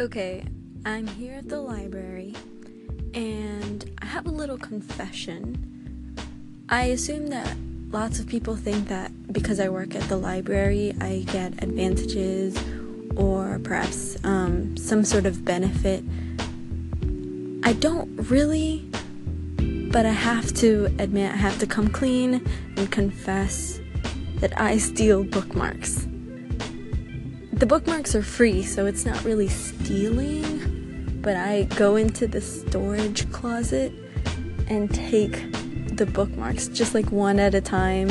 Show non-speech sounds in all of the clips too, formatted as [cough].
Okay, I'm here at the library and I have a little confession. I assume that lots of people think that because I work at the library, I get advantages or perhaps um, some sort of benefit. I don't really, but I have to admit, I have to come clean and confess that I steal bookmarks the bookmarks are free, so it's not really stealing, but I go into the storage closet and take the bookmarks just like one at a time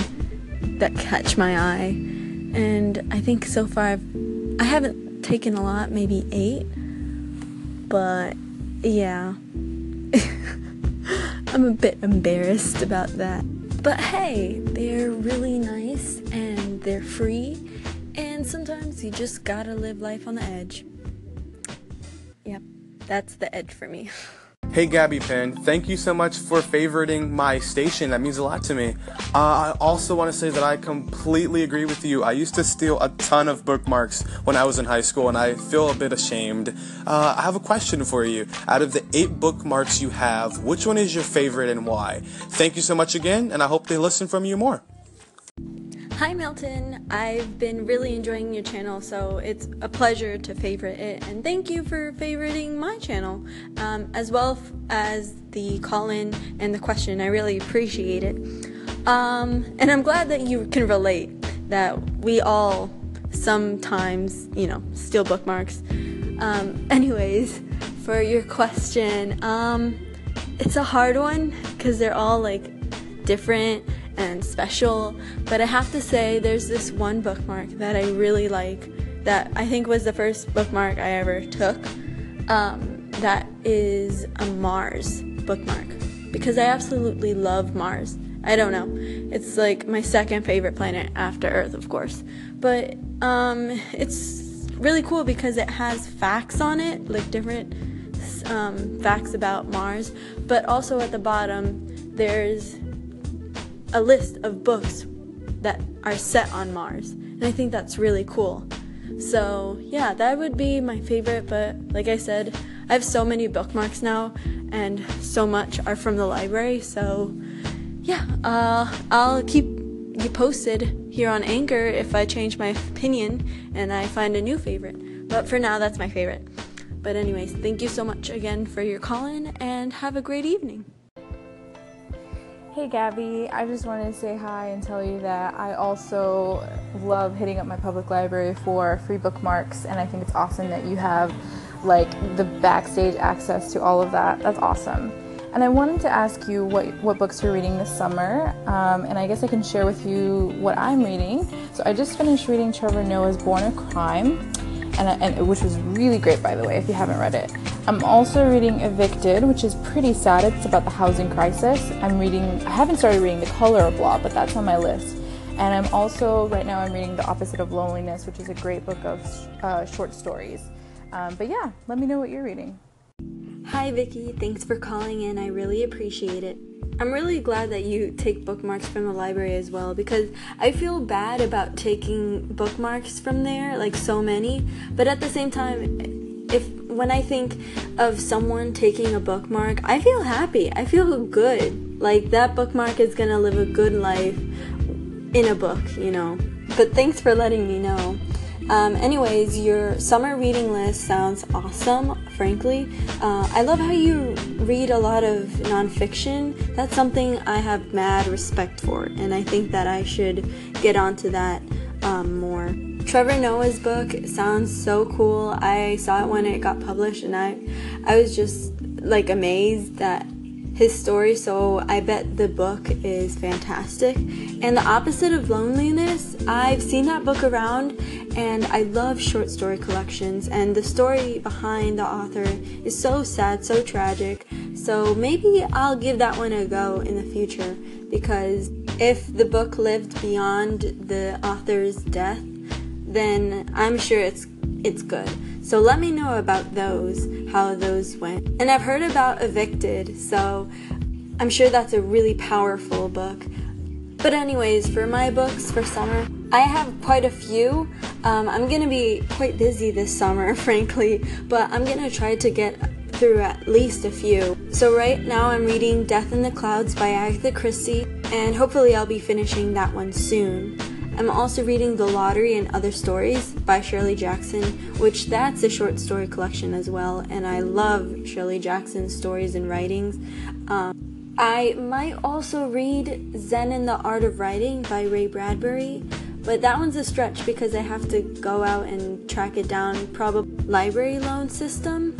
that catch my eye. And I think so far I've, I haven't taken a lot, maybe eight, but yeah. [laughs] I'm a bit embarrassed about that. But hey, they're really nice and they're free and sometimes you just gotta live life on the edge. Yep, that's the edge for me. [laughs] Hey Gabby Penn, thank you so much for favoriting my station. That means a lot to me. Uh, I also want to say that I completely agree with you. I used to steal a ton of bookmarks when I was in high school, and I feel a bit ashamed. Uh, I have a question for you. Out of the eight bookmarks you have, which one is your favorite and why? Thank you so much again, and I hope they listen from you more. Hi Milton, I've been really enjoying your channel, so it's a pleasure to favorite it, and thank you for favoriting my channel, um, as well as the call in and the question. I really appreciate it. Um, and I'm glad that you can relate that we all sometimes, you know, steal bookmarks. Um, [laughs] anyways, for your question, um, it's a hard one because they're all like different and special. But I have to say, there's this one bookmark that I really like that I think was the first bookmark I ever took. Um, that is a Mars bookmark because I absolutely love Mars. I don't know. It's like my second favorite planet after Earth, of course. But um, it's really cool because it has facts on it, like different um, facts about Mars. But also at the bottom, there's a list of books that are set on Mars. And I think that's really cool. So, yeah, that would be my favorite, but like I said, I have so many bookmarks now, and so much are from the library. So, yeah, uh, I'll keep you posted here on Anchor if I change my opinion and I find a new favorite. But for now, that's my favorite. But, anyways, thank you so much again for your call in, and have a great evening. Hey Gabby, I just wanted to say hi and tell you that I also love hitting up my public library for free bookmarks, and I think it's awesome that you have like the backstage access to all of that. That's awesome. And I wanted to ask you what, what books you're reading this summer, um, and I guess I can share with you what I'm reading. So I just finished reading Trevor Noah's Born a Crime, and, and which was really great, by the way, if you haven't read it. I'm also reading Evicted, which is pretty sad. It's about the housing crisis. I'm reading, I haven't started reading The Color of Law, but that's on my list. And I'm also, right now, I'm reading The Opposite of Loneliness, which is a great book of uh, short stories. Um, but yeah, let me know what you're reading. Hi, Vicky. Thanks for calling in. I really appreciate it. I'm really glad that you take bookmarks from the library as well because I feel bad about taking bookmarks from there, like so many, but at the same time, if when I think of someone taking a bookmark, I feel happy. I feel good. Like that bookmark is gonna live a good life in a book, you know. But thanks for letting me know. Um, anyways, your summer reading list sounds awesome, frankly. Uh, I love how you read a lot of nonfiction. That's something I have mad respect for, and I think that I should get onto that um, more. Trevor Noah's book sounds so cool. I saw it when it got published, and I, I was just like amazed that his story, so I bet the book is fantastic. And The Opposite of Loneliness, I've seen that book around and I love short story collections and the story behind the author is so sad, so tragic. So maybe I'll give that one a go in the future because if the book lived beyond the author's death, then I'm sure it's it's good. So let me know about those, how those went. And I've heard about Evicted, so I'm sure that's a really powerful book. But anyways, for my books for summer, I have quite a few. Um, I'm gonna be quite busy this summer, [laughs] frankly, but I'm gonna try to get through at least a few. So, right now I'm reading Death in the Clouds by Agatha Christie, and hopefully I'll be finishing that one soon. I'm also reading The Lottery and Other Stories by Shirley Jackson, which that's a short story collection as well, and I love Shirley Jackson's stories and writings. Um, I might also read Zen and the Art of Writing by Ray Bradbury, but that one's a stretch because I have to go out and track it down, probably library loan system.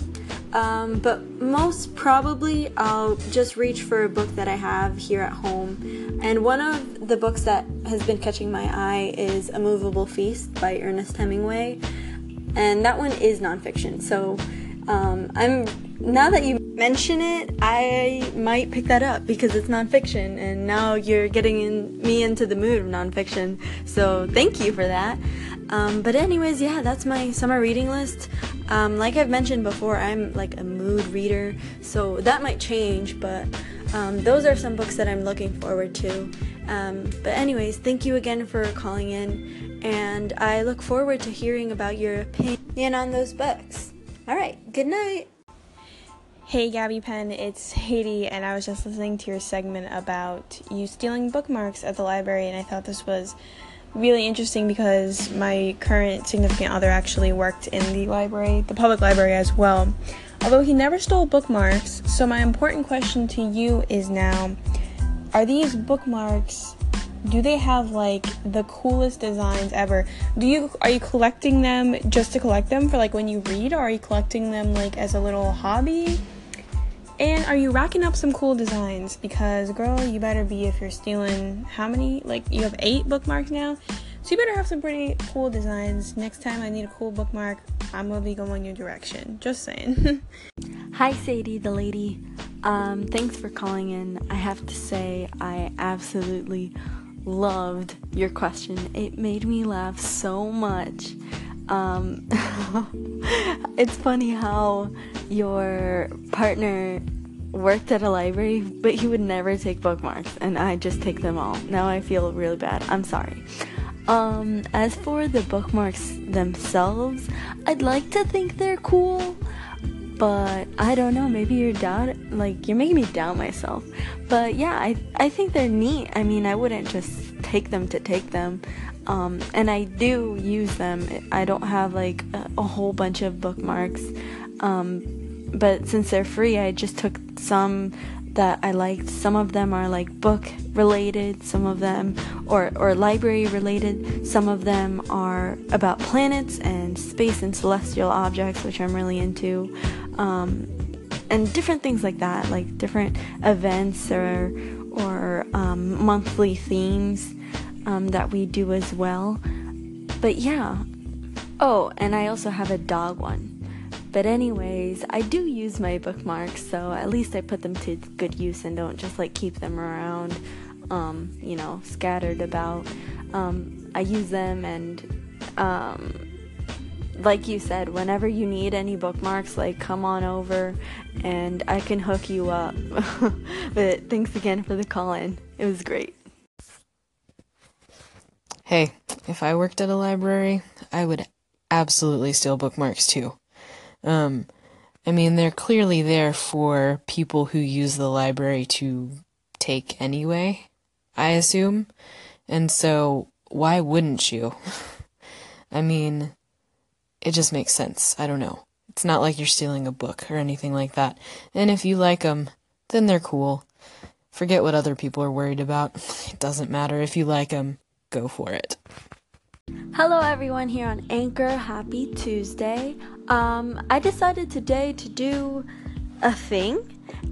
Um, but most probably, I'll just reach for a book that I have here at home. And one of the books that has been catching my eye is A Movable Feast by Ernest Hemingway. And that one is nonfiction. So um, I'm now that you mention it, I might pick that up because it's nonfiction. And now you're getting in, me into the mood of nonfiction. So thank you for that. Um, but anyways, yeah, that's my summer reading list. Um, like I've mentioned before, I'm like a mood reader, so that might change, but um, those are some books that I'm looking forward to. Um, but, anyways, thank you again for calling in, and I look forward to hearing about your opinion on those books. All right, good night. Hey Gabby Penn, it's Sadie, and I was just listening to your segment about you stealing bookmarks at the library, and I thought this was really interesting because my current significant other actually worked in the library, the public library as well. Although he never stole bookmarks, so my important question to you is now are these bookmarks do they have like the coolest designs ever? Do you are you collecting them just to collect them for like when you read or are you collecting them like as a little hobby? And are you racking up some cool designs? Because, girl, you better be if you're stealing how many? Like, you have eight bookmarks now? So, you better have some pretty cool designs. Next time I need a cool bookmark, I'm gonna be going your direction. Just saying. [laughs] Hi, Sadie, the lady. Um, thanks for calling in. I have to say, I absolutely loved your question. It made me laugh so much. Um, [laughs] it's funny how your partner worked at a library, but he would never take bookmarks, and I just take them all. Now I feel really bad. I'm sorry. Um, as for the bookmarks themselves, I'd like to think they're cool, but I don't know. Maybe you're like you're making me doubt myself. But yeah, I I think they're neat. I mean, I wouldn't just take them to take them. Um, and I do use them. I don't have like a, a whole bunch of bookmarks, um, but since they're free, I just took some that I liked. Some of them are like book related, some of them or or library related. Some of them are about planets and space and celestial objects, which I'm really into. Um, and different things like that, like different events or or um, monthly themes um, that we do as well. But yeah. Oh, and I also have a dog one. But, anyways, I do use my bookmarks, so at least I put them to good use and don't just like keep them around, um, you know, scattered about. Um, I use them, and um, like you said, whenever you need any bookmarks, like come on over and I can hook you up. [laughs] but thanks again for the call in, it was great. Hey, if I worked at a library, I would absolutely steal bookmarks too. Um, I mean, they're clearly there for people who use the library to take anyway, I assume. And so, why wouldn't you? [laughs] I mean, it just makes sense. I don't know. It's not like you're stealing a book or anything like that. And if you like them, then they're cool. Forget what other people are worried about. [laughs] It doesn't matter. If you like them, go for it. Hello, everyone, here on Anchor. Happy Tuesday. Um, I decided today to do a thing.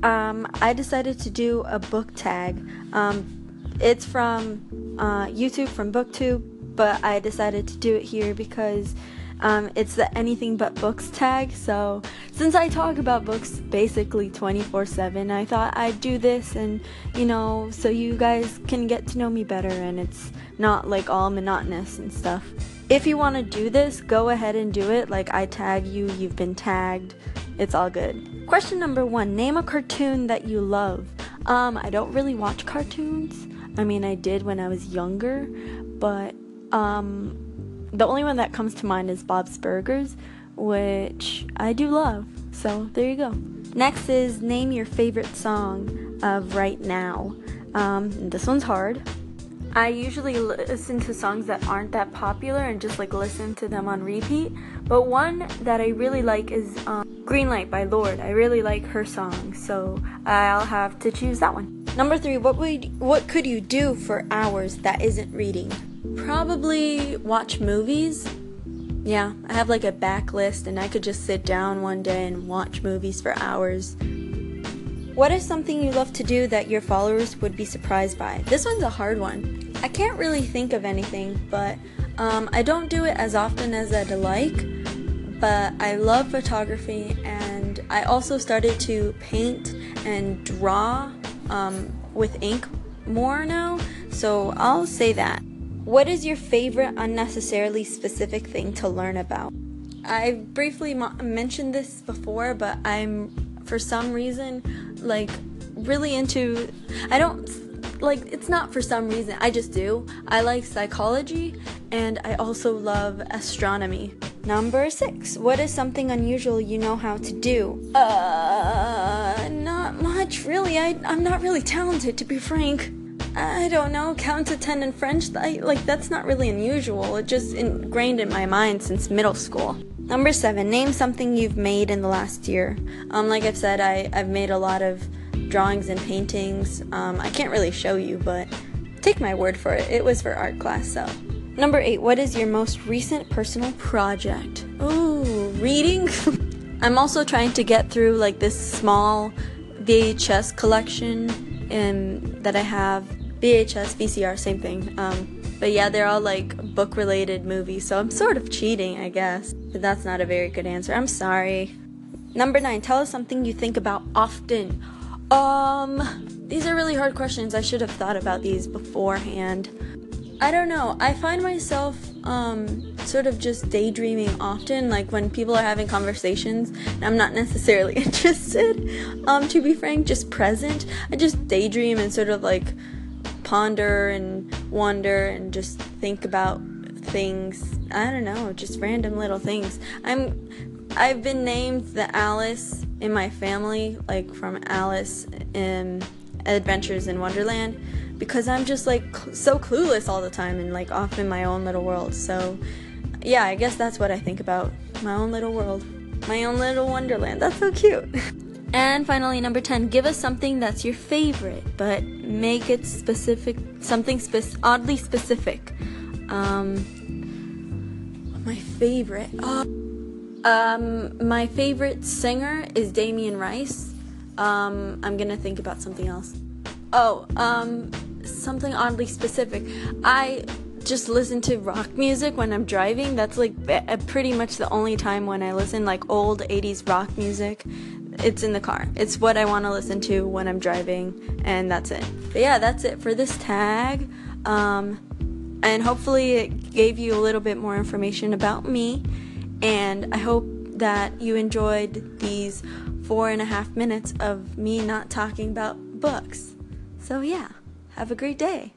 Um, I decided to do a book tag. Um, it's from uh, YouTube, from BookTube, but I decided to do it here because um, it's the anything but books tag. So, since I talk about books basically 24 7, I thought I'd do this and, you know, so you guys can get to know me better and it's not like all monotonous and stuff. If you want to do this, go ahead and do it. Like, I tag you, you've been tagged. It's all good. Question number one Name a cartoon that you love. Um, I don't really watch cartoons. I mean, I did when I was younger, but, um, the only one that comes to mind is Bob's Burgers, which I do love. So there you go. Next is name your favorite song of right now. Um, this one's hard. I usually listen to songs that aren't that popular and just like listen to them on repeat. But one that I really like is um, Greenlight by Lorde. I really like her song, so I'll have to choose that one. Number three, what would what could you do for hours that isn't reading? Probably watch movies. Yeah, I have like a backlist, and I could just sit down one day and watch movies for hours. What is something you love to do that your followers would be surprised by? This one's a hard one. I can't really think of anything, but um, I don't do it as often as I'd like. But I love photography, and I also started to paint and draw um, with ink more now, so I'll say that. What is your favorite unnecessarily specific thing to learn about? I briefly mo- mentioned this before, but I'm for some reason like really into I don't like it's not for some reason. I just do. I like psychology and I also love astronomy. Number 6. What is something unusual you know how to do? Uh not much really. I I'm not really talented to be frank. I don't know, count to 10 in French, I, like that's not really unusual. It just ingrained in my mind since middle school. Number seven, name something you've made in the last year. Um, like I've said, I, I've made a lot of drawings and paintings. Um, I can't really show you, but take my word for it. It was for art class, so. Number eight, what is your most recent personal project? Ooh, reading? [laughs] I'm also trying to get through like this small VHS collection um, that I have. VHS, VCR, same thing. Um, but yeah, they're all like book related movies, so I'm sort of cheating, I guess. But that's not a very good answer. I'm sorry. Number nine, tell us something you think about often. Um, these are really hard questions. I should have thought about these beforehand. I don't know. I find myself um, sort of just daydreaming often, like when people are having conversations and I'm not [laughs] necessarily [laughs] interested, um, to be frank, just present. I just daydream and sort of like ponder and wonder and just think about things. I don't know, just random little things. I'm I've been named the Alice in my family, like from Alice in Adventures in Wonderland, because I'm just like cl- so clueless all the time and like off in my own little world. So, yeah, I guess that's what I think about my own little world, my own little wonderland. That's so cute. [laughs] And finally, number 10, give us something that's your favorite, but make it specific, something oddly specific. Um, my favorite. Oh, um, my favorite singer is Damien Rice. Um, I'm gonna think about something else. Oh, um, something oddly specific. I just listen to rock music when I'm driving. That's like pretty much the only time when I listen like old 80s rock music it's in the car. It's what I want to listen to when I'm driving, and that's it. But yeah, that's it for this tag. Um, and hopefully, it gave you a little bit more information about me. And I hope that you enjoyed these four and a half minutes of me not talking about books. So, yeah, have a great day.